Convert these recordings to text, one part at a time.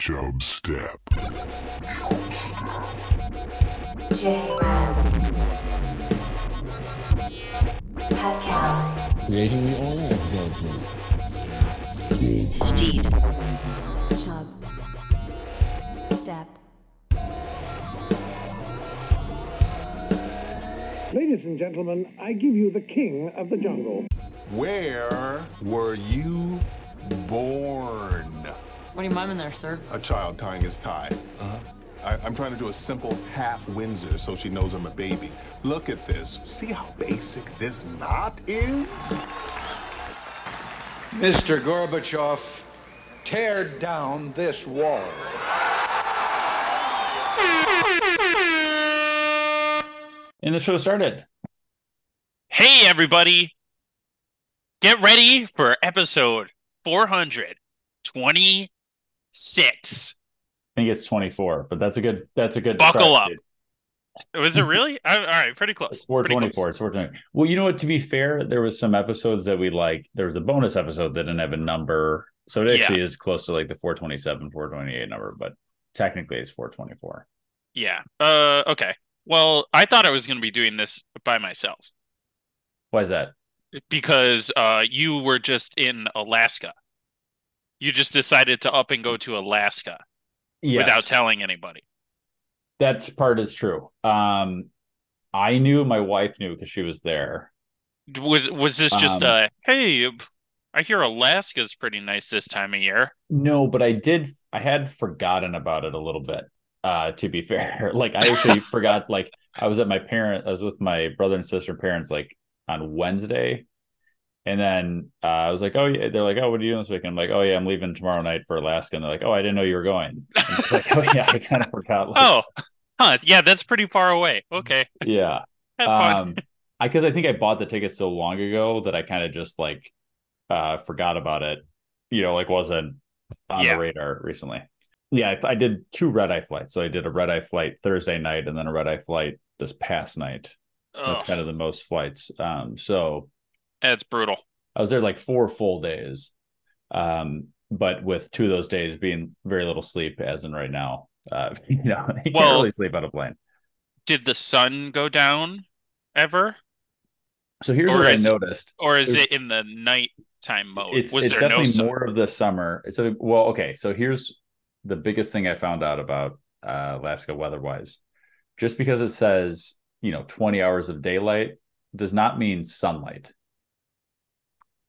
Chub Step. J-Ram. Pet creating the oil of Goku. Steed. Chub. Step. Ladies and gentlemen, I give you the king of the jungle. Where were you born? What are you miming there, sir? A child tying his tie. Uh-huh. I, I'm trying to do a simple half Windsor so she knows I'm a baby. Look at this. See how basic this knot is? Mr. Gorbachev, tear down this wall. And the show started. Hey, everybody. Get ready for episode 426. I think it's 24, but that's a good that's a good Buckle up. dude. Was it really? I- all right, pretty close. It's Pretty 424. It's 424. Well, you know what? To be fair, there was some episodes that we like. There was a bonus episode that didn't have a number, so it actually is close to like the 427, 428 number, but technically it's 424. Yeah. Uh, okay. Well, I thought I was going to be doing this by myself Why is that? because uh, you were just in Alaska. You just decided to up and go to Alaska Yes, without telling anybody. that part is true. Um, I knew my wife knew because she was there. Was was this just Um, uh hey, I hear Alaska's pretty nice this time of year. No, but I did. I had forgotten about it a little bit. Uh, to be fair, like I actually forgot. Like I was at my parent. I was with my brother and sister parents like on Wednesday, and then uh, I was like, "Oh yeah." They're like, "Oh, what are you doing this weekend?" I'm like, "Oh yeah, I'm leaving tomorrow night for Alaska." And they're like, "Oh, I didn't know you were going." Like, "Oh yeah, I kind of forgot." Like, Oh, huh. Yeah, that's pretty far away. Okay. yeah. Um, I because I think I bought the ticket so long ago that I kind of just like uh forgot about it. You know, like wasn't on Yeah. the radar recently. Yeah, I, I did two red eye flights. So I did a red eye flight Thursday night and then a red eye flight this past night. That's kind of the most flights. Um, so that's brutal. I was there like four full days. Um, but with two of those days being very little sleep, as in right now. Uh, you know, you Well- can't really sleep on a plane. Did the sun go down ever? So here's or what I is noticed. Or is There's- it in the nighttime mode? it's Was it's there no definitely sun? more of the summer. It's a, well, okay. So here's the biggest thing I found out about uh, Alaska weather-wise. Just because it says you know 20 hours of daylight does not mean sunlight.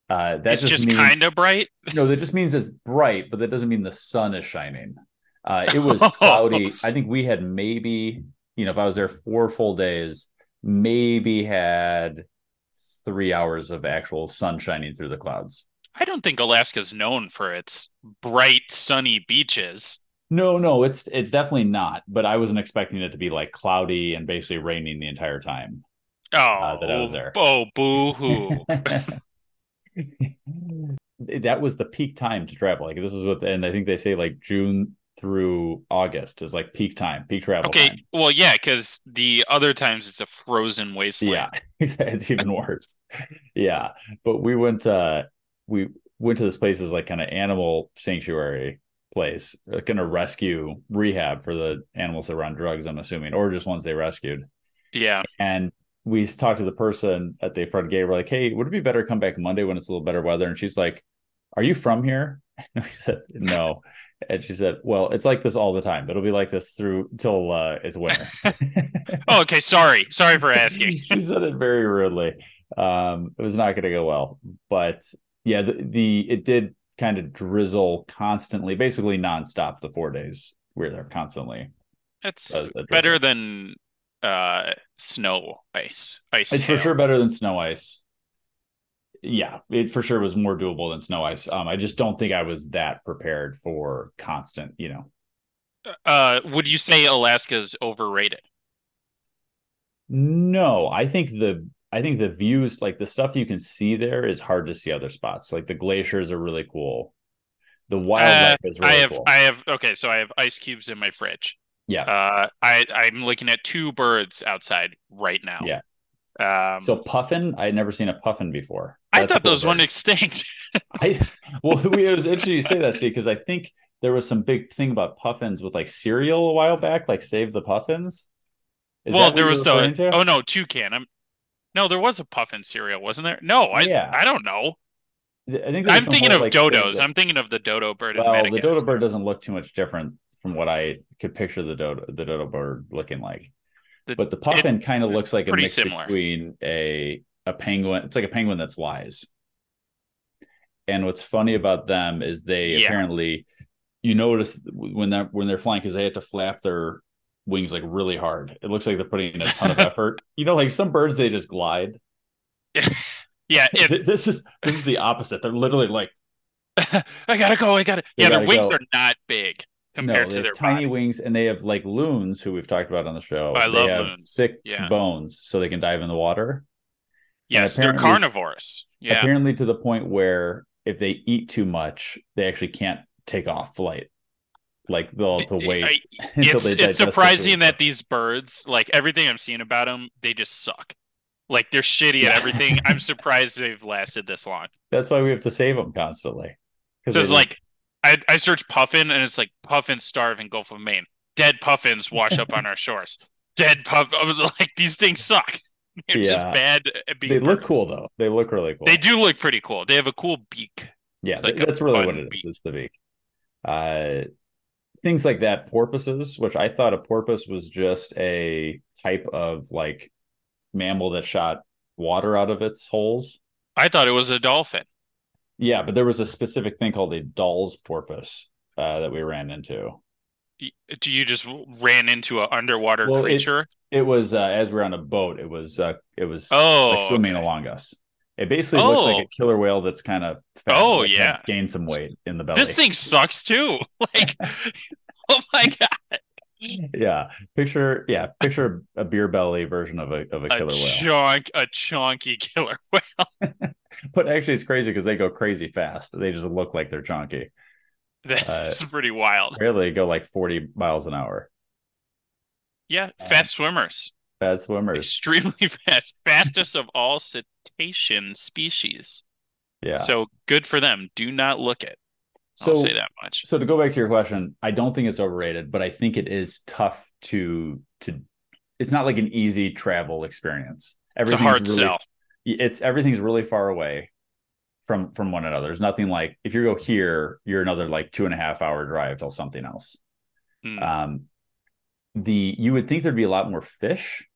Uh, that it's just, just kind of bright. no. That just means it's bright, but that doesn't mean the sun is shining. Uh, it was cloudy. I think we had maybe you know if I was there four full days, maybe had three hours of actual sun shining through the clouds. I don't think Alaska's known for its bright, sunny beaches. No, no, it's it's definitely not. But I wasn't expecting it to be like cloudy and basically raining the entire time. Oh, that I was there. Oh, boo hoo. that was the peak time to travel. Like this is what, and I think they say like June through August is like peak time, peak travel okay, time. well, yeah, because the other times it's a frozen wasteland. Yeah, it's even worse. Yeah, but we went. uh We went to this place as like kind of animal sanctuary place, like kind of rescue rehab for the animals that were on drugs. I'm assuming, or just ones they rescued. Yeah. And we talked to the person at the front gate. We're like, "Hey, would it be better to come back Monday when it's a little better weather?" And she's like, "Are you from here?" And we said, "No." And she said, "Well, it's like this all the time. It'll be like this through till uh, it's winter." Oh, okay. Sorry. Sorry for asking. she said it very rudely. Um, it was not going to go well, but yeah, the, the it did kind of drizzle constantly, basically nonstop. The four days we were there constantly. It's Uh, better than uh snow ice. Ice. It's for sure better than snow ice. Yeah, it for sure was more doable than snow ice. Um, I just don't think I was that prepared for constant. You know, Uh, would you say Alaska's overrated? no, I think the I think the views, like the stuff you can see there, is hard to see other spots. Like the glaciers are really cool. The wildlife Uh, is really I have cool. I have okay, so I have ice cubes in my fridge. Yeah. Uh, I I'm looking at two birds outside right now. Yeah. Um, so puffin, I had never seen a puffin before. I That's a thought those went bird. extinct. I well, it was interesting you say that, Steed, because I think there was some big thing about puffins with like cereal a while back, like save the puffins. Is well, there was the to? oh no, toucan. I'm no, there was a puffin cereal, wasn't there? No, I Yeah. I don't know. I think I'm thinking whole, of like, dodos. I'm thinking of the dodo bird in well, the dodo bird doesn't look too much different from what I could picture the dodo the dodo bird looking like. The- But the puffin kind of looks like a mix similar. between a a penguin. It's like a penguin that flies. And what's funny about them is they Yeah. apparently, you notice when they're when they're flying because they have to flap their wings like really hard. It looks like they're putting in a ton of effort. You know, like some birds they just glide. yeah, it, this is this is the opposite. They're literally like I gotta go. I gotta. Yeah, their gotta wings go. are not big compared they to their tiny body. wings, and they have like loons, who we've talked about on the show. I they love have loons. thick Yeah. bones, so they can dive in the water. Yes, they're carnivores. Yeah, Apparently, to the point where if they eat too much, they actually can't take off flight. Like they'll have to wait I- until it's it's surprising food. that these birds, like everything I'm seeing about them, they just suck. Like they're shitty at everything. I'm surprised they've lasted this long. That's why we have to save them constantly. So they it's like I I search puffin and it's like puffins starve in Gulf of Maine. Dead puffins wash up on our shores. Dead puff like these things suck. They're just Yeah. bad at being they look birds. cool though. They look really cool. They do look pretty cool. They have a cool beak. Yeah, It's like that's really what it is. beak. It's the beak. Uh, things like that, porpoises, which I thought a porpoise was just a type of like mammal that shot water out of its holes. I thought it was a dolphin. Yeah, but there was a specific thing called a Dall's porpoise uh, that we ran into. Do you just ran into an underwater Well, creature? It was uh, as we were on a boat. It was uh, it was Oh, like swimming okay. along us. It basically looks like Oh. a killer whale that's kind of fat, Oh, yeah. gained some weight in the belly. This thing sucks too. Like, oh my god, yeah, picture yeah, picture a beer belly version of a of a a killer whale. chunk, a chunky killer whale. But actually, it's crazy because they go crazy fast. They just look like they're chunky. That's pretty wild. Really, they go like forty miles an hour. Yeah, Um, fast swimmers, Fast swimmers. extremely fast, fastest of all cetacean species. Yeah. So good for them. Do not look it. So I'll say that much. So to go back to your question, I don't think it's overrated, but I think it is tough to to. It's not like an easy travel experience. It's a Everything's hard really, sell. It's everything's really far away from from one another. There's nothing like if you go here, you're another like two and a half hour drive till something else. Mm. Um, the you would think there'd be a lot more fish,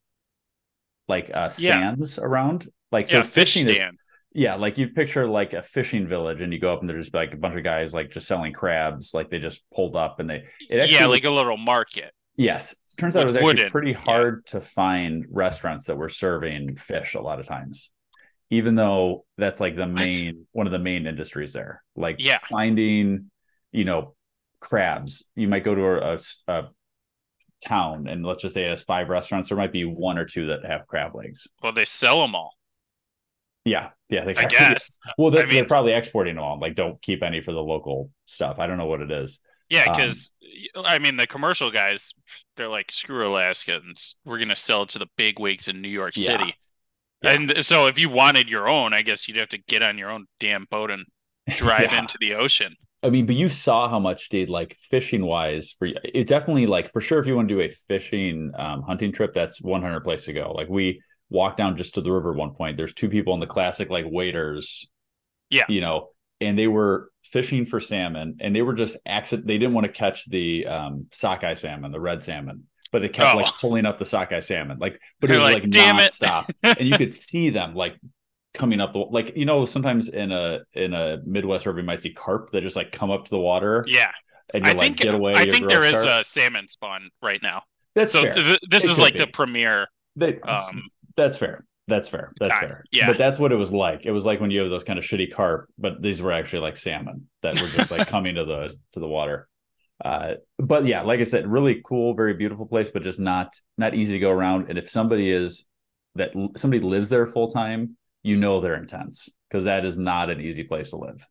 like uh, Yeah. stands around. Like so, yeah, fish fishing is stand. Yeah, like you picture like a fishing village, and you go up and there's just like a bunch of guys like just selling crabs, like they just pulled up and they it actually Yeah, was- like a little market. yes. it Turns out it was actually wooden, pretty yeah. hard to find restaurants that were serving fish a lot of times, even though that's like the main one of the main industries there. Like Yeah. finding, you know, crabs. You might go to a, a- a town and let's just say it has five restaurants. There might be one or two that have crab legs. Well, they sell them all. Yeah, yeah. They I guess. Well, that's I mean- they're probably exporting them all. Like, don't keep any for the local stuff. I don't know what it is. Yeah, Um, because I mean the commercial guys, they're like, screw Alaskans. We're gonna sell it to the big wigs in New York Yeah. City. Yeah. And so if you wanted your own, I guess you'd have to get on your own damn boat and drive Yeah. into the ocean. I mean, but you saw how much did like fishing wise for you. it. Definitely, like for sure, if you want to do a fishing um, hunting trip, that's one hundred place to go. Like we walked down just to the river at one point. There's two people in the classic like waders. Yeah. you know, and they were fishing for salmon, and they were just accident. They didn't want to catch the um, sockeye salmon, the red salmon, but they kept Oh. like pulling up the sockeye salmon, like. But it They're was like, like, "Damn it." nonstop, and you could see them like coming up the like you know sometimes in a in a Midwest river you might see carp that just like come up to the water Yeah, and I you're like get away. I think there is carp. a salmon spawn right now. that's So th- this It is like the be. premiere. That- Um, that's fair. That's fair. That's time. fair. Yeah. But that's what it was like. It was like when you have those kind of shitty carp, but these were actually like salmon that were just like coming to the to the water. Uh, but yeah, like I said, really cool, very beautiful place, but just not not easy to go around. And if somebody is that somebody lives there full time, you know they're intense because that is not an easy place to live.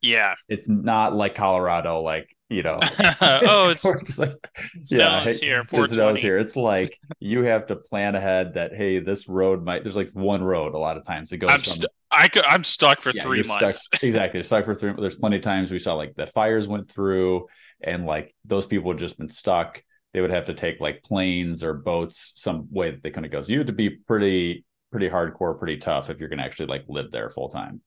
Yeah. It's not like Colorado, like you know. oh, it's just like, snows here. it snows here. It's like you have to plan ahead that hey, this road might. There's like one road a lot of times It goes I'm from. st- I could. I'm stuck for Yeah, three months. Stuck, exactly. Stuck for three. There's plenty of times we saw like the fires went through, and like those people had just been stuck. They would have to take like planes or boats some way that they couldn't go. So you had to be pretty, pretty hardcore, pretty tough if you're going to actually like live there full time.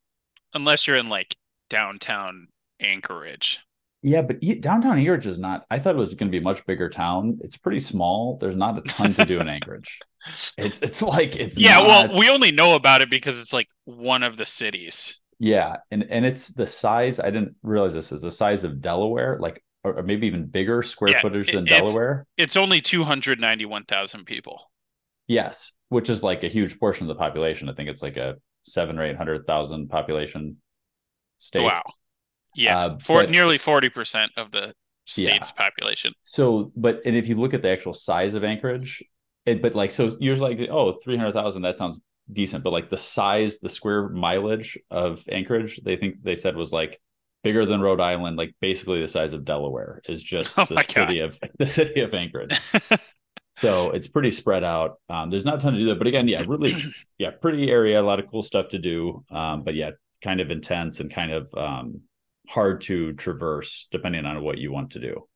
Unless you're in like downtown Anchorage. Yeah, but downtown Anchorage is not. I thought it was going to be a much bigger town. It's pretty small. There's not a ton to do in Anchorage. It's it's like it's yeah, not- well, we only know about it because it's like one of the cities. Yeah, and and it's the size. I didn't realize this is the size of Delaware, like or, maybe even bigger square Yeah, footage it- than it's- Delaware. It's only two hundred ninety one thousand people. Yes, which is like a huge portion of the population. I think it's like a seven or eight hundred thousand population state. Wow. Yeah, Uh, for but- nearly forty percent of the state's population. So, but and if you look at the actual size of Anchorage, it but like so you're like oh, oh three hundred thousand that sounds decent, but like the size, the square mileage of Anchorage, they think they said was like bigger than Rhode Island, like basically the size of Delaware is just Oh the city of the city of Anchorage. so it's pretty spread out. Um, there's not a ton to do there, but again, yeah, really, yeah, pretty area, a lot of cool stuff to do. Um, but yeah, kind of intense and kind of um hard to traverse depending on what you want to do.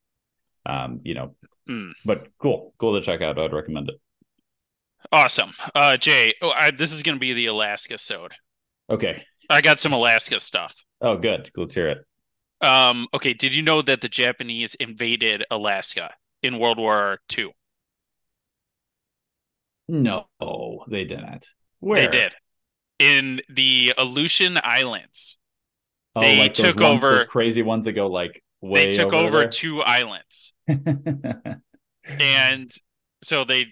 Um, you know, Mm. but cool, cool to check out. I'd recommend it. Awesome. Uh, Jay, oh, I, this is going to be the Alaska sode. Okay. I got some Alaska stuff. Oh, good. Let's hear it. Um, okay, did you know that the Japanese invaded Alaska in World War II? No, they didn't. Where They did. In the Aleutian Islands. Oh, They like took ones- over- those crazy ones that go like way They took over, there? two islands. And so they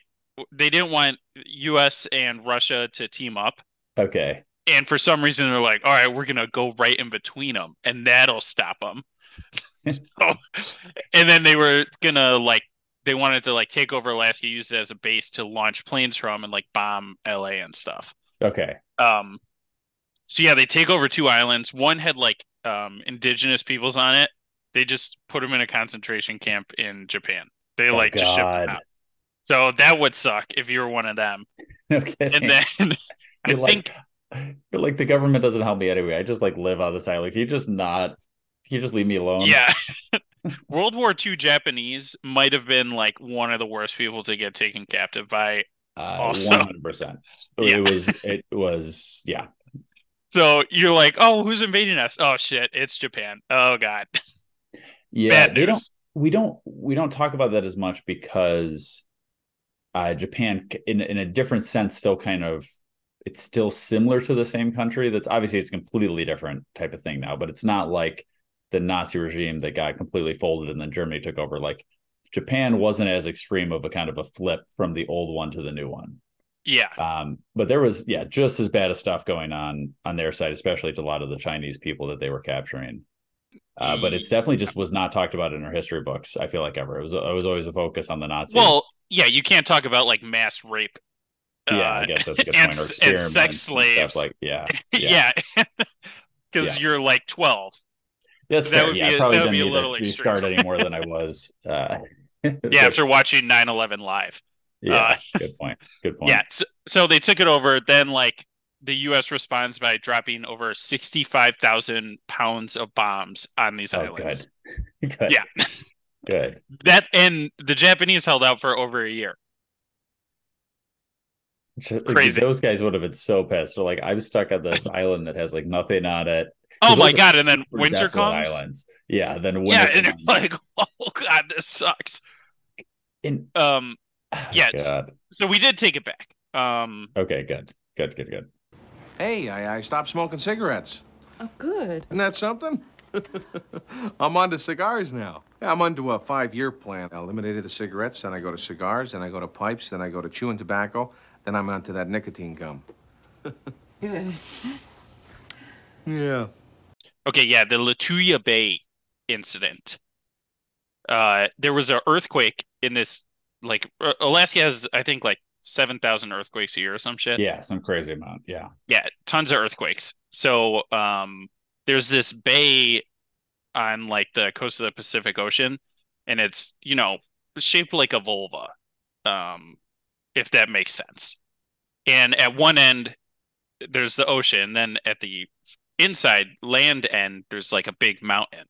they didn't want US and Russia to team up. okay. And for some reason they're like, "All right, we're going to go right in between them and that'll stop them." so, and then they were going to like they wanted to like take over Alaska, use it as a base to launch planes from and like bomb LA and stuff. Okay. Um, so yeah, they take over two islands. One had like um indigenous peoples on it. They just put them in a concentration camp in Japan. They Oh, like just ship them out. So that would suck if you were one of them. Okay. And then I think like, you're like the government doesn't help me anyway. I just like live on this island. Can you just not? Can you just leave me alone? yeah. World War II Japanese might have been like one of the worst people to get taken captive by. Uh, Awesome. One hundred percent. It was. It was. Yeah. So you're like, oh, who's invading us? Oh shit, it's Japan. Oh god, Yeah. bad don't. we don't we don't talk about that as much because uh Japan in in a different sense still kind of it's still similar to the same country that's obviously it's completely different type of thing now but it's not like the Nazi regime that got completely folded and then Germany took over like Japan wasn't as extreme of a kind of a flip from the old one to the new one Yeah, um but there was yeah just as bad of stuff going on on their side especially to a lot of the Chinese people that they were capturing uh, but it's definitely just was not talked about in our history books. I feel like ever it was it was always a focus on the Nazis. well, yeah, you can't talk about like mass rape. yeah, uh, I guess that's a good and point. And sex slaves. like yeah, yeah, yeah, because Yeah. you're like twelve. that's that fair. would yeah, be I probably that would didn't be a need little to be scarred any more than I was. Uh, Yeah, after watching 9/11 live. yeah, uh, good point. Good point. Yeah, so, so they took it over. Then like the U.S. responds by dropping over 65,000 pounds of bombs on these Oh, islands. good. good. Yeah. good. That and the Japanese held out for over a year. Just- Crazy. Those guys would have been so pissed. They're like, I'm stuck on this island that has like nothing on it. Oh my god! And then winter desolate comes. Islands. Yeah. Then winter Yeah, and you're comes. like, oh god, this sucks. And- Um, Oh, yes. God. so we did take it back. Um, Okay. Good. Good. Good. Good. Hey, I, I stopped smoking cigarettes. Oh, good. Isn't that something? I'm on to cigars now. I'm onto a five-year plan. I eliminated the cigarettes, then I go to cigars, then I go to pipes, then I go to chewing tobacco, then I'm onto that nicotine gum. Good. Yeah. okay, yeah, the Lituya Bay incident. Uh, there was an earthquake in this. Like Alaska has, I think, like seven thousand earthquakes a year or some shit. Yeah. Some crazy amount. Yeah. yeah, tons of earthquakes. So um there's this bay on like the coast of the Pacific Ocean and it's, you know, shaped like a vulva. Um if that makes sense. And at one end there's the ocean. Then at the inside land end, there's like a big mountain,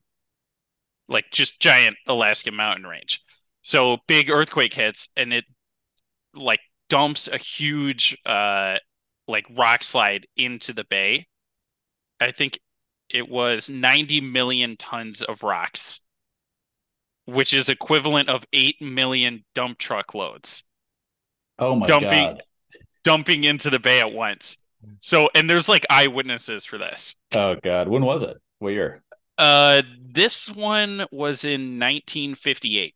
like just giant Alaskan mountain range. So big earthquake hits, and it like dumps a huge uh like rock slide into the bay. I think it was 90 million tons of rocks, which is equivalent of 8 million dump truck loads Oh my dumping god. dumping into the bay at once. So and there's like eyewitnesses for this. Oh god. When was it? What year? Uh this one was in 1958.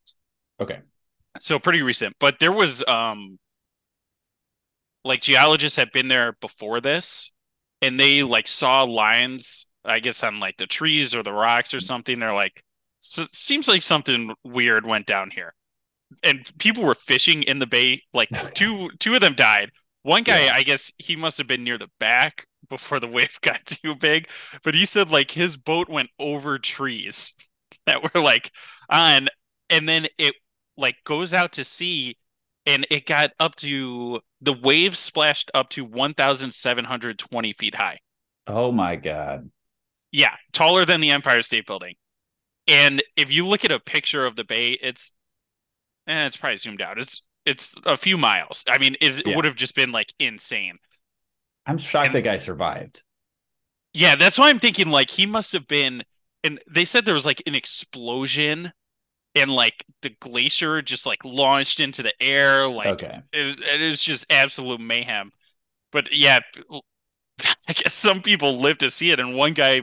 Okay. So pretty recent, but there was um like geologists had been there before this and they like saw lines I guess on like the trees or the rocks or something. They're like so seems like something weird went down here. And people were fishing in the bay like oh, two two of them died. One guy, Yeah. I guess he must have been near the back before the wave got too big, but he said like his boat went over trees that were like on and then it like goes out to sea and it got up to the waves splashed up to 1720 feet high Oh my god. yeah taller than the empire state building and if you look at a picture of the bay it's eh, it's probably zoomed out it's it's a few miles i mean it, Yeah. would have just been like insane I'm shocked And- that guy survived. yeah that's why i'm thinking like he must have been and they said there was like an explosion and like the glacier just like launched into the air like okay. it, it is just absolute mayhem. But yeah, I guess some people live to see it, and one guy,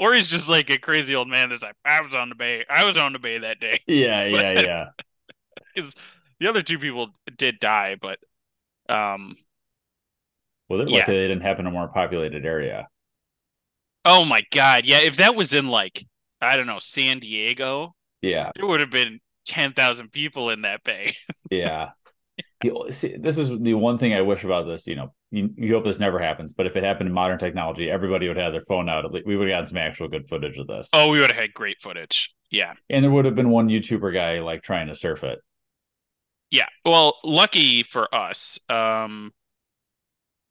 or he's just like a crazy old man that's like, I was on the bay, I was on the bay that day. Yeah, yeah, yeah. Because the other two people did die, but um, Well, Yeah. they didn't happen in a more populated area. oh my god, yeah, if that was in like I don't know San Diego, Yeah, there would have been ten thousand people in that bay. yeah. The- see, this is the one thing I wish about this. You know, you, you hope this never happens, but if it happened in modern technology, everybody would have their phone out. We would have gotten some actual good footage of this. oh, we would have had great footage. Yeah. and there would have been one YouTuber guy like trying to surf it. Yeah. Well, lucky for us, um,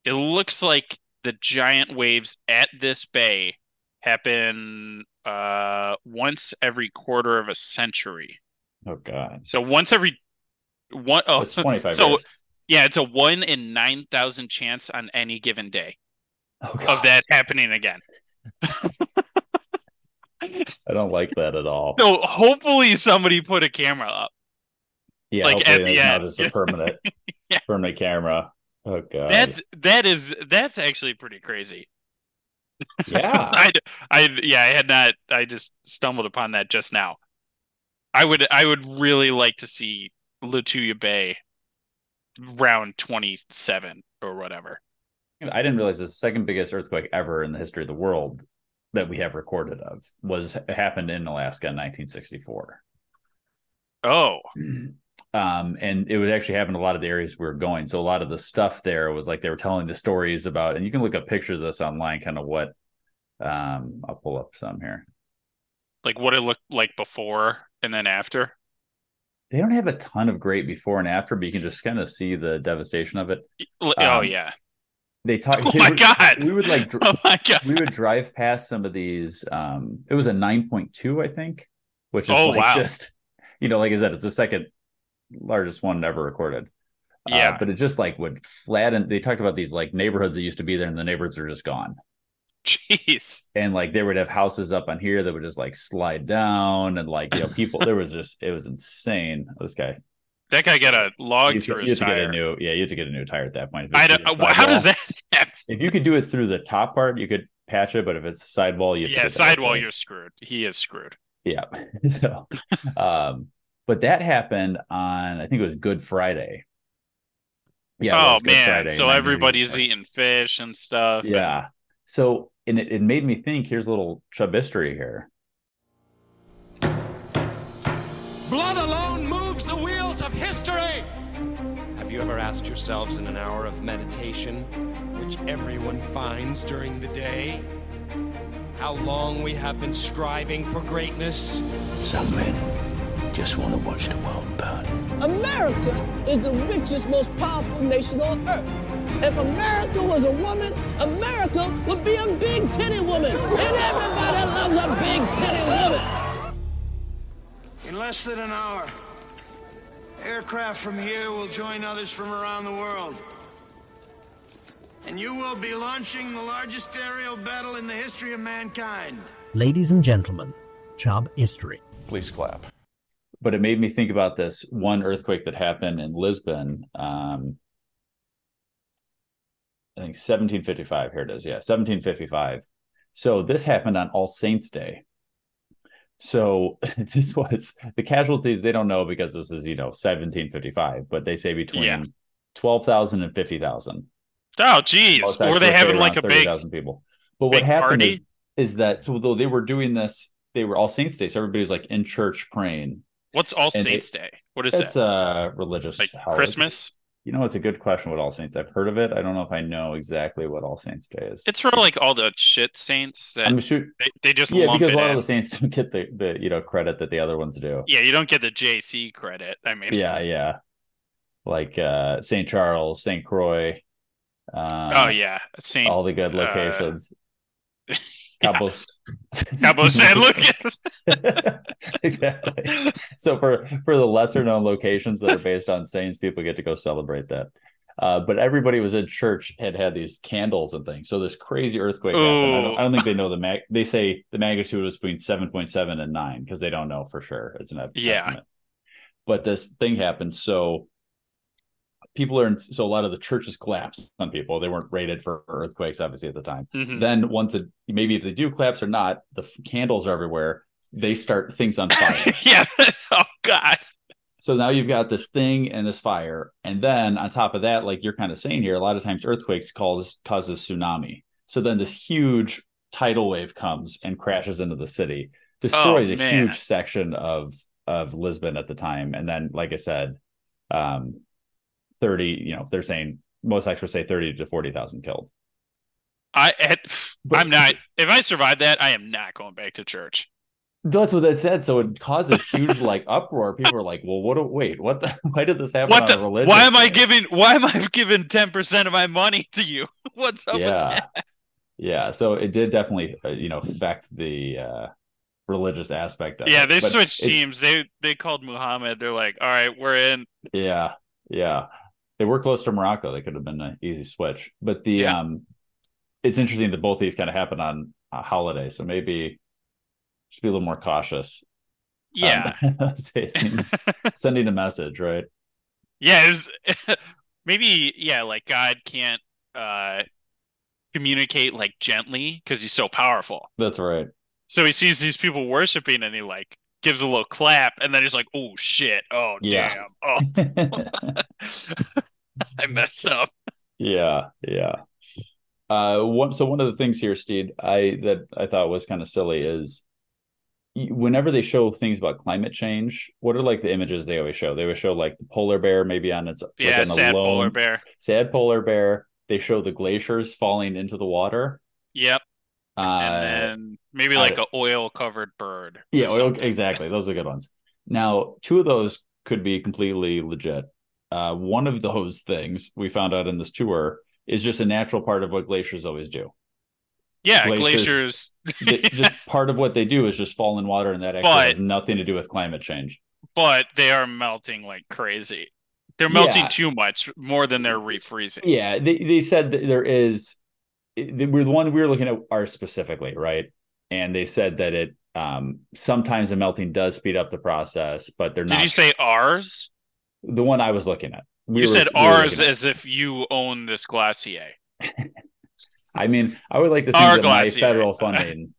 it looks like the giant waves at this bay happen uh once every quarter of a century. Oh God, So once every one oh twenty five so years. yeah, it's a one in nine thousand chance on any given day Oh, of that happening again. I don't like that at all. So hopefully somebody put a camera up. Yeah, like, at the that's not end. just a permanent, Yeah. permanent camera. Oh God, That's that is that's actually pretty crazy. yeah. I, I, yeah, I had not. I just stumbled upon that just now. I would, I would really like to see Lituya Bay round twenty seven or whatever. I didn't realize the second biggest earthquake ever in the history of the world that we have recorded of was happened in Alaska in 1964. Oh, Um, and it would actually happen in a lot of the areas we were going. So a lot of the stuff there was like they were telling the stories about, and you can look up pictures of this online, kind of what. Um, I'll pull up some here. like what it looked like before and then after. They don't have a ton of great before and after, but you can just kind of see the devastation of it. Oh Um, yeah. They talk. Oh my God. We would like dr- Oh my god. we would drive past some of these. Um, it was a nine point two, I think, which is Oh, like wow. just you know, like I said, it's the second largest one ever recorded. Uh, Yeah. but it just like would flatten. They talked about these like neighborhoods that used to be there, and the neighborhoods are just gone. Jeez. And like they would have houses up on here that would just like slide down, and like you know, people. there was just it was insane. This guy, That guy got a log you, through you his have to get a new, yeah, you have to get a new tire at that point. I don't, how does that happen? If you could do it through the top part, you could patch it. But if it's sidewall, you Yeah, sidewall, you're screwed. He is screwed. Yeah. so, um, but that happened on I think it was Good Friday. Yeah. oh man. Friday, so everybody's eating fish and stuff. and- Yeah. So and it, it made me think. Here's a little chub history here. Blood alone moves the wheels of history. Have you ever asked yourselves in an hour of meditation, which everyone finds during the day, how long we have been striving for greatness? Some men just want to watch the world burn. America is the richest, most powerful nation on earth. If America was a woman, America would be a big titty woman. And everybody loves a big titty woman. In less than an hour, aircraft from here will join others from around the world. And you will be launching the largest aerial battle in the history of mankind. Ladies and gentlemen, Chubb History. Please clap. But it made me think about this one earthquake that happened in Lisbon. Um, I think 1755. Here it is. Yeah, 1755. So this happened on All Saints Day. So this was the casualties they don't know because this is, you know, 1755, but they say between Yeah. 12,000 and 50,000. Oh, geez. Most Were they having like a around big 30,000 people. But what happened is, is that so though they were doing this, they were all Saints Day, so everybody was like in church praying. What's All And they- Saints Day? What is it? It's that? a religious Like holiday. Christmas? You know, it's a good question. What All Saints? I've heard of it. I don't know if I know exactly what All Saints Day is. It's for like all the shit saints that I'm sure. they, they just Yeah, because a lot in. of the Saints don't get the, the you know credit that the other ones do. Yeah, you don't get the JC credit. I mean, Yeah, yeah. Like uh Saint Charles, Saint Croix. Uh, oh yeah, Saint all the good uh, locations. Cabo, Cabo San Lucas. exactly. So for for the lesser known locations that are based on saints, people get to go celebrate that. Uh, but everybody was in church had had these candles and things. So this crazy earthquake happened. I don't, I don't think they know the mag. They say the magnitude was between seven point seven and nine because they don't know for sure. It's an Yeah. estimate. But this thing happened. So people are in, so a lot of the churches collapsed on people. They weren't rated for earthquakes, obviously at the time. Mhm. Then once it maybe if they do collapse or not, the f- candles are everywhere. They start things on fire. yeah. oh God. So now you've got this thing and this fire, and then on top of that, like you're kind of saying here, a lot of times earthquakes cause causes tsunami. So then this huge tidal wave comes and crashes into the city, destroys a Oh, man. huge section of of Lisbon at the time, and then, like I said, um, thirty. You know, they're saying most experts say thirty to forty thousand killed. I had, I'm not. If I survive that, I am not going back to church. That's what they said. So it caused this huge like uproar. People are like, "Well, what? Do, wait, what? The, why did this happen What the? a Why am I giving? Why am I giving ten percent of my money to you? What's up with yeah that? yeah so it did definitely uh, you know affect the uh religious aspect of Yeah, it. they But switched teams. They they called Muhammad. They're like, all right, we're in. yeah yeah they were close to morocco they could have been an easy switch but the Yeah. um it's interesting that both these kind of happen on a holiday so maybe just be a little more cautious Yeah, um, sending, sending a message right yeah. Was, maybe yeah, like God can't uh communicate like gently because he's so powerful. that's right So he sees these people worshiping, and he like gives a little clap, and then he's like, "Oh shit! Oh Yeah. damn! Oh, I messed up." Yeah, yeah. Uh, one so one of the things here, Steed, I that I thought was kind of silly is whenever they show things about climate change, what are like the images they always show? They always show like the polar bear, maybe on its like, Yeah, on sad lone- polar bear. sad polar bear. They show the glaciers falling into the water. Yep, Uh, and then maybe like an oil covered bird. yeah, oil, exactly. Those are good ones. Now, two of those could be completely legit. Uh, one of those things we found out in this tour is just a natural part of what glaciers always do. Yeah, glaciers- glaciers. They- just part of what they do is just fall in water, and that actually But- has nothing to do with climate change. but they are melting like crazy. They're melting Yeah. too much, more than they're refreezing. Yeah, they they said that there is. Were the one we were looking at are specifically right, and they said that it um sometimes the melting does speed up the process, but they're Did not. Did you say ours? the one I was looking at? We you were- said we ours as if you own this glacier. I mean, I would like to think Our that my federal funding,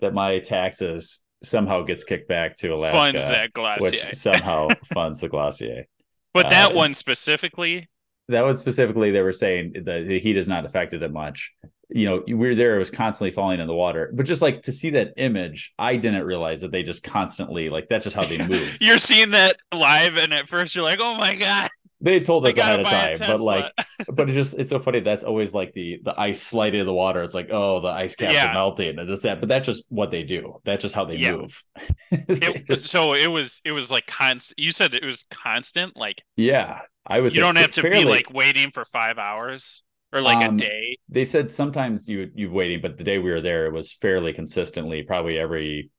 that my taxes somehow gets kicked back to Alaska, Funds that glacier. which somehow funds the glacier. But that Uh, one specifically, That one specifically, they were saying that the heat has not affected it much. You know, we were there; it was constantly falling in the water. But just like to see that image, I didn't realize that they just constantly like that's just how they move. you're seeing that live, and at first you're like, "Oh my god!" they told us ahead of time, but like, but it's just it's so funny. That's always like the the ice sliding in the water. It's like, oh, the ice caps Yeah. are melting, and it's that. But that's just what they do. That's just how they Yeah. move. It, so it was it was like constant. You said it was constant. Like yeah, I would. you don't have to be like waiting for five hours or like Um, a day. They said sometimes you you waiting, but the day we were there, it was fairly consistently. Probably every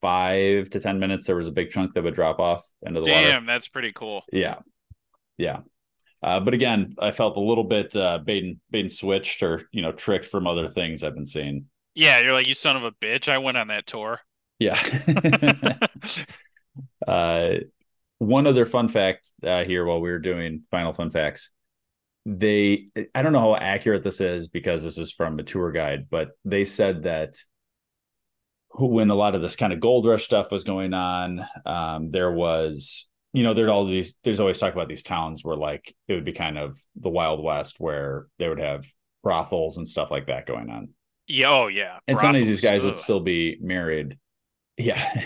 five to ten minutes, there was a big chunk that would drop off into the water. Damn, that's pretty cool. Yeah, yeah. Uh, but again, I felt a little bit uh, bait and, bait and switched or you know tricked from other things I've been seeing. Yeah, you're like you son of a bitch. I went on that tour. Yeah. uh, one other fun fact uh, here while we were doing final fun facts. They, I don't know how accurate this is because this is from a tour guide, but they said that when a lot of this kind of gold rush stuff was going on, um, there was, you know, there'd all these, there's always talk about these towns where like it would be kind of the Wild West where they would have brothels and stuff like that going on. Yeah, oh yeah. And some of these Brothels, guys would still be married. Yeah.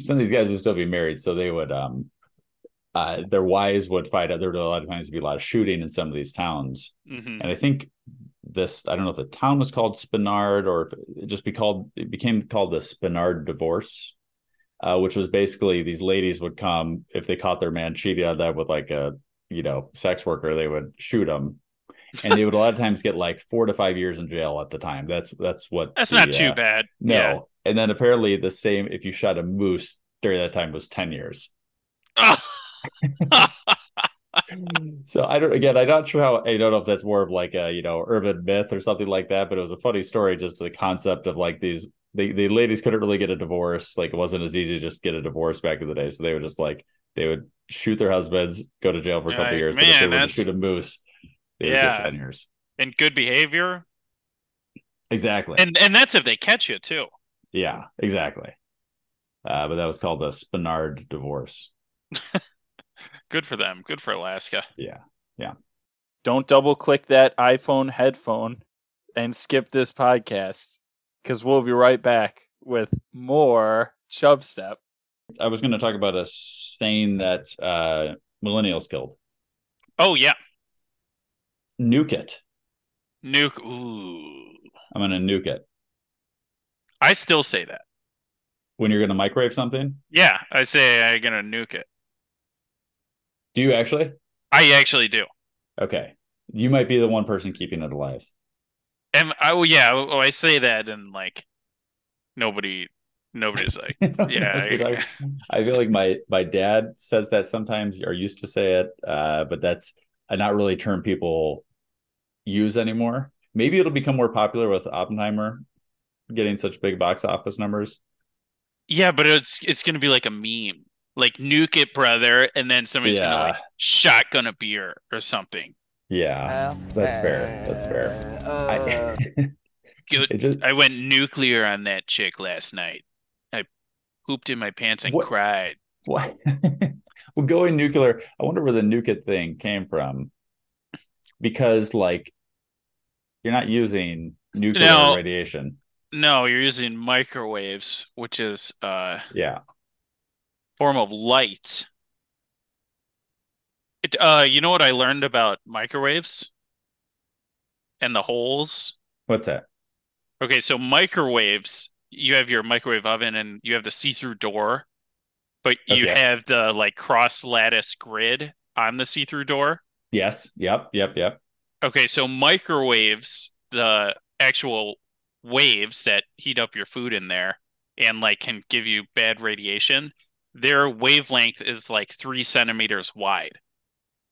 some of these guys would still be married. So they would um uh their wives would fight. There would a lot of times be a lot of shooting in some of these towns. Mhm. And I think this I don't know if the town was called Spenard or it just be called it became called the Spenard divorce. Uh, which was basically these ladies would come if they caught their man cheating on them with like a you know sex worker, they would shoot them, and they would a lot of times get like four to five years in jail at the time. That's that's what. That's the, not too uh, bad. No, Yeah. and then apparently the same if you shot a moose during that time was ten years. So I don't again, I'm not sure how I don't know if that's more of like a you know urban myth or something like that, but it was a funny story, just the concept of like these the, the ladies couldn't really get a divorce. Like it wasn't as easy to just get a divorce back in the day. So they would just like they would shoot their husbands, go to jail for a couple Like, years, but if they man, were to shoot a moose, they would Yeah. get ten years. and good behavior. Exactly. And and that's if they catch you too. yeah, exactly. Uh, but that was called the Spenard divorce. Good for them. Good for Alaska. Yeah. Yeah. Don't double click that iPhone headphone and skip this podcast because we'll be right back with more Chub Step. I was going to talk about a saying that uh, millennials killed. Oh yeah. Nuke it. Nuke. Ooh. I'm going to nuke it. I still say that. When you're going to microwave something, Yeah, I say I'm gonna nuke it. Do you actually? I actually do. Okay. You might be the one person keeping it alive. And I oh yeah, oh, I say that and like nobody nobody's like yeah. I- I, feel like my my dad says that sometimes or used to say it, uh, but that's a not really term people use anymore. Maybe it'll become more popular with Oppenheimer getting such big box office numbers. Yeah, but it's it's gonna be like a meme. Like nuke it, brother, and then somebody's gonna like Yeah. shotgun a beer or something. Yeah, that's fair. That's fair. I, Good. It just- I went nuclear on that chick last night. I pooped in my pants and What- cried. What? well, going nuclear. I wonder where the nuke it thing came from. Because, like, you're not using nuclear No. radiation. No, you're using microwaves, which is uh Yeah. Form of light. It, uh, you know what I learned about microwaves and the holes? What's that? Okay, so microwaves, you have your microwave oven and you have the see-through door, but you Okay. have the like cross lattice grid on the see-through door. Yes. Yep. Yep. Yep. Okay, so microwaves, the actual waves that heat up your food in there and like can give you bad radiation, their wavelength is like three centimeters wide.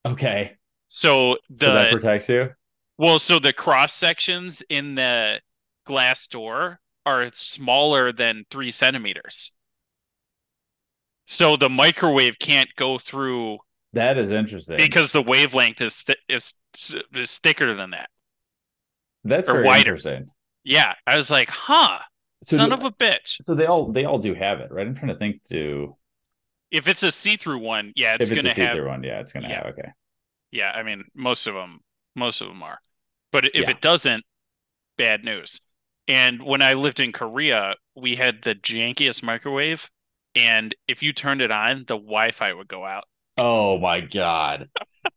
Okay. So the so that protects you. well, so the cross sections in the glass door are smaller than three centimeters. So the microwave can't go through That is interesting. because the wavelength is th- is is thicker than that. That's or very wider. interesting. Yeah, I was like, huh, So son do- of a bitch. So they all they all do have it, right? I'm trying to think to If it's a see-through one, yeah, it's if it's gonna have a see-through have. one, yeah, it's gonna Yeah. have okay. Yeah, I mean, most of them, most of them are. But if Yeah. it doesn't, bad news. And when I lived in Korea, we had the jankiest microwave, and if you turned it on, the Wi-Fi would go out. Oh my god.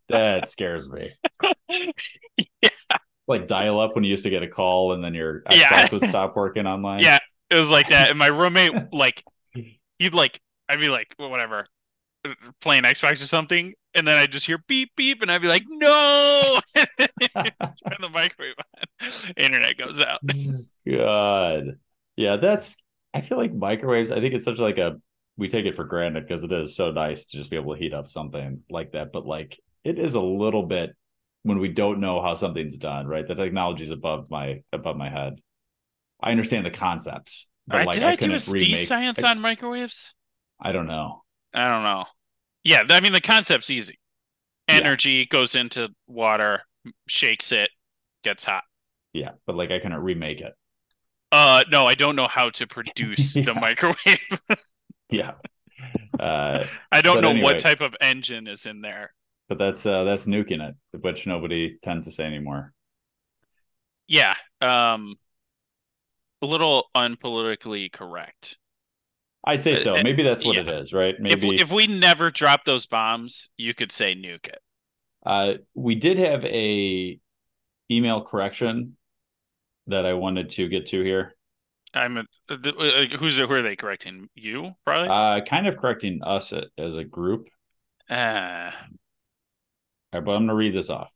That scares me. yeah. Like dial up when you used to get a call and then your Xbox Yeah. would stop working online. Yeah, it was like that. And my roommate, like, he'd like, I'd be like, well, whatever, playing Xbox or something, and then I'd just hear beep beep, and I'd be like, no, turn the microwave on, internet goes out. God. Yeah, that's I feel like microwaves, I think it's such like a we take it for granted because it is so nice to just be able to heat up something like that. But like it is a little bit when we don't know how something's done, right? The technology is above my above my head. I understand the concepts, but Uh, like did I, I, do a Steve remake. science I, on microwaves? I don't know. I don't know. Yeah, I mean the concept's easy. Energy goes into water, shakes it, gets hot. Yeah, but like I couldn't remake it. Uh, no, I don't know how to produce the microwave. Yeah. Uh, I don't know anyway, what type of engine is in there. But that's uh that's nuking it, which nobody tends to say anymore. Yeah, um, a little unpolitically correct. I'd say so. Uh, Maybe that's what yeah. it is, right? If Maybe if we never drop those bombs, you could say nuke it. Uh, we did have a email correction that I wanted to get to here. I'm a, uh, th- uh, who's who are they correcting? You probably. Uh, kind of correcting us as a group. Uh, Uh, but I'm going to read this off.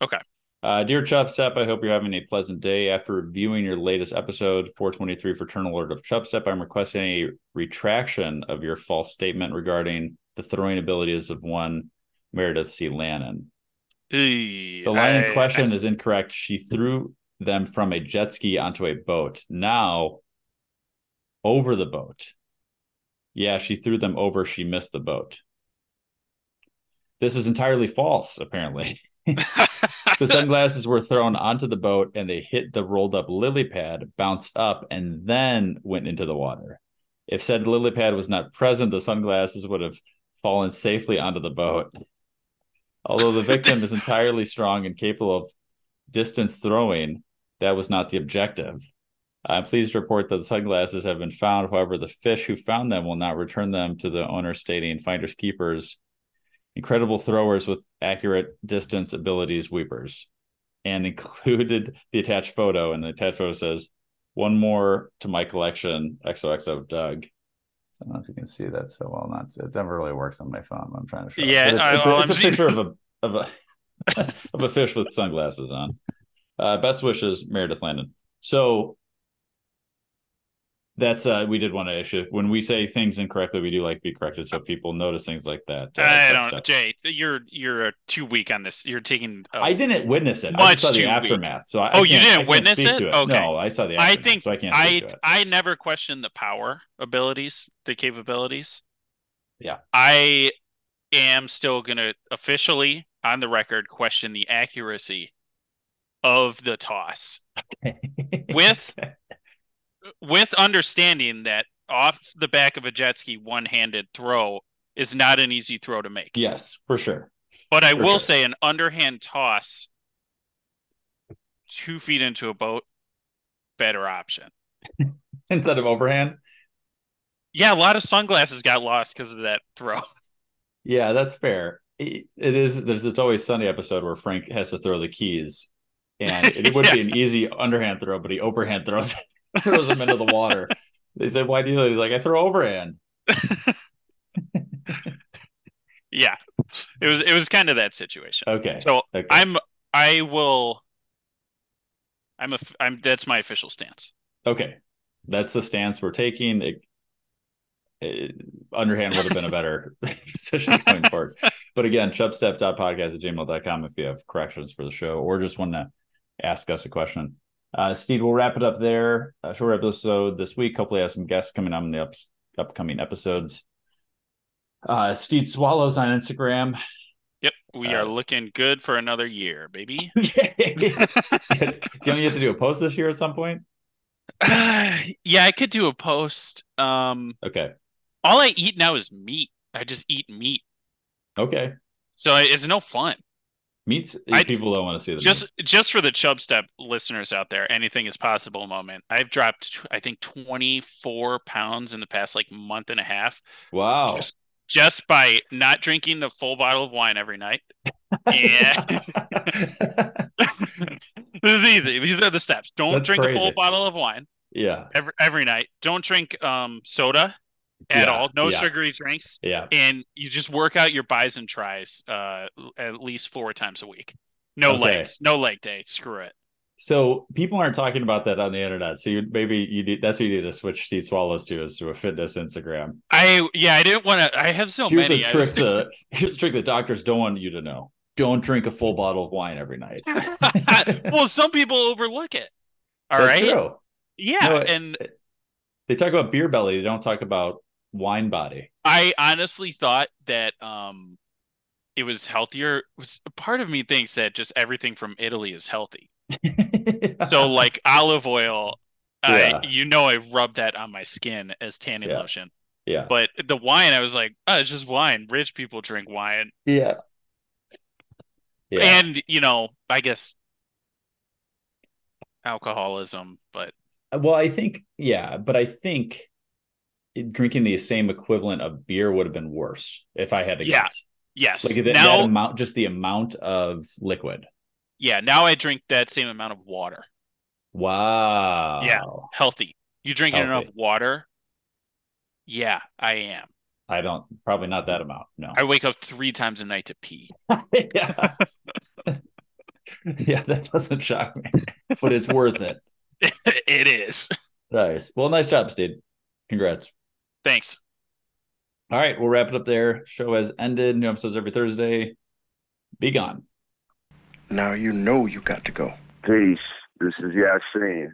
okay. Uh, Dear Chubstep, I hope you're having a pleasant day. After reviewing your latest episode, 423 Fraternal Order of Chubstep, I'm requesting a retraction of your false statement regarding the throwing abilities of one Meredith C. Lannon. The The line in question is incorrect. She threw them from a jet ski onto a boat. Now, over the boat. Yeah, she threw them over. She missed the boat. This is entirely false, apparently. the sunglasses were thrown onto the boat and they hit the rolled up lily pad, bounced up, and then went into the water. If said lily pad was not present, the sunglasses would have fallen safely onto the boat. Although the victim is entirely strong and capable of distance throwing, that was not the objective. Uh, I'm pleased to report that the sunglasses have been found. However, the fish who found them will not return them to the owner, stating finders keepers, incredible throwers with accurate distance abilities, weepers, and included the attached photo. And the attached photo says, "One more to my collection." XOXO Doug. So I don't know if you can see that so well. Not it never really works on my phone. I'm trying to show. Yeah, it's, I- it's, all it's a picture of a of a of a fish with sunglasses on. Uh, best wishes, Meredith Landon. So that's uh we did want to issue when we say things incorrectly, we do like be corrected so people notice things like that. Uh, I don't, stuff. Jay. You're you're uh, too weak on this. You're taking. uh, I didn't witness it. I saw too the weak. aftermath. So I, I oh, you I didn't witness it? it. Okay. No, I saw the I aftermath, think so I can't I. I never questioned the power abilities, the capabilities. Yeah. I am still gonna officially on the record question the accuracy of the toss with with understanding that off the back of a jet ski one-handed throw is not an easy throw to make. Yes, for sure. But I For will sure. say an underhand toss two feet into a boat, better option. Instead of overhand. Yeah, a lot of sunglasses got lost because of that throw. Yeah, that's fair. It, it is. There's this always Sunny episode where Frank has to throw the keys, and it would be an easy underhand throw, but he overhand throws throws them into the water. They said, "Why do you?" that?" He's like, "I throw overhand." Yeah. It was it was kind of that situation. Okay. So Okay. I'm I will I'm a I'm that's my official stance. Okay, that's the stance we're taking. It, it- underhand would have been a better position going forward. But again, chubstep.podcast at gmail.com if you have corrections for the show or just want to ask us a question. Uh, Steed, we'll wrap it up there. A short episode this week. Hopefully, have some guests coming on in the ups, upcoming episodes. Uh, Steed Swallows on Instagram. Yep, we Uh, are looking good for another year, baby. Don't you have to do a post this year at some point? yeah, I could do a post. Um Okay. all I eat now is meat. I just eat meat. Okay. So it's no fun. Meats. I- people don't want to see the just just for the chub step listeners out there anything is possible moment i've dropped i think 24 pounds in the past like month and a half Wow. just, just by not drinking the full bottle of wine every night Yeah. this is easy. These are the steps. Don't That's drink a full bottle of wine yeah. every every night. Don't drink um soda at Yeah, all. No yeah. sugary drinks. Yeah. And you just work out your bis and tris uh at least four times a week. No Okay. legs. No leg day. Screw it. So people aren't talking about that on the internet. So you maybe you need that's what you need to switch Steed Swallows to is to a fitness Instagram. I yeah, I didn't want to I have so here's many. a I trick to here's a trick that doctors don't want you to know. Don't drink a full bottle of wine every night. well, some people overlook it. All That's right. true. Yeah, No, and They talk about beer belly, they don't talk about wine body. I honestly thought that um it was healthier. Was part of me thinks that just everything from Italy is healthy. so like olive oil, Yeah. I you know I rub that on my skin as tanning Yeah. lotion. Yeah. But the wine, I was like, oh, it's just wine. Rich people drink wine. Yeah. Yeah. And you know, I guess alcoholism, but Well, I think, yeah, but I think it- drinking the same equivalent of beer would have been worse if I had to Yeah. guess. yes. Like that, now, that amount, just the amount of liquid. yeah, now I drink that same amount of water. Wow. Yeah, healthy. You drinking enough water? Yeah, I am. I don't, probably not that amount. No. I wake up three times a night to pee. yeah. yeah, that doesn't shock me, but it's worth it. it is. Nice. Well, nice job, Steed. Congrats. Thanks. All right, we'll wrap it up there. Show has ended. New episodes every Thursday. Be gone. Now you know you got to go. Peace. This is Yasin.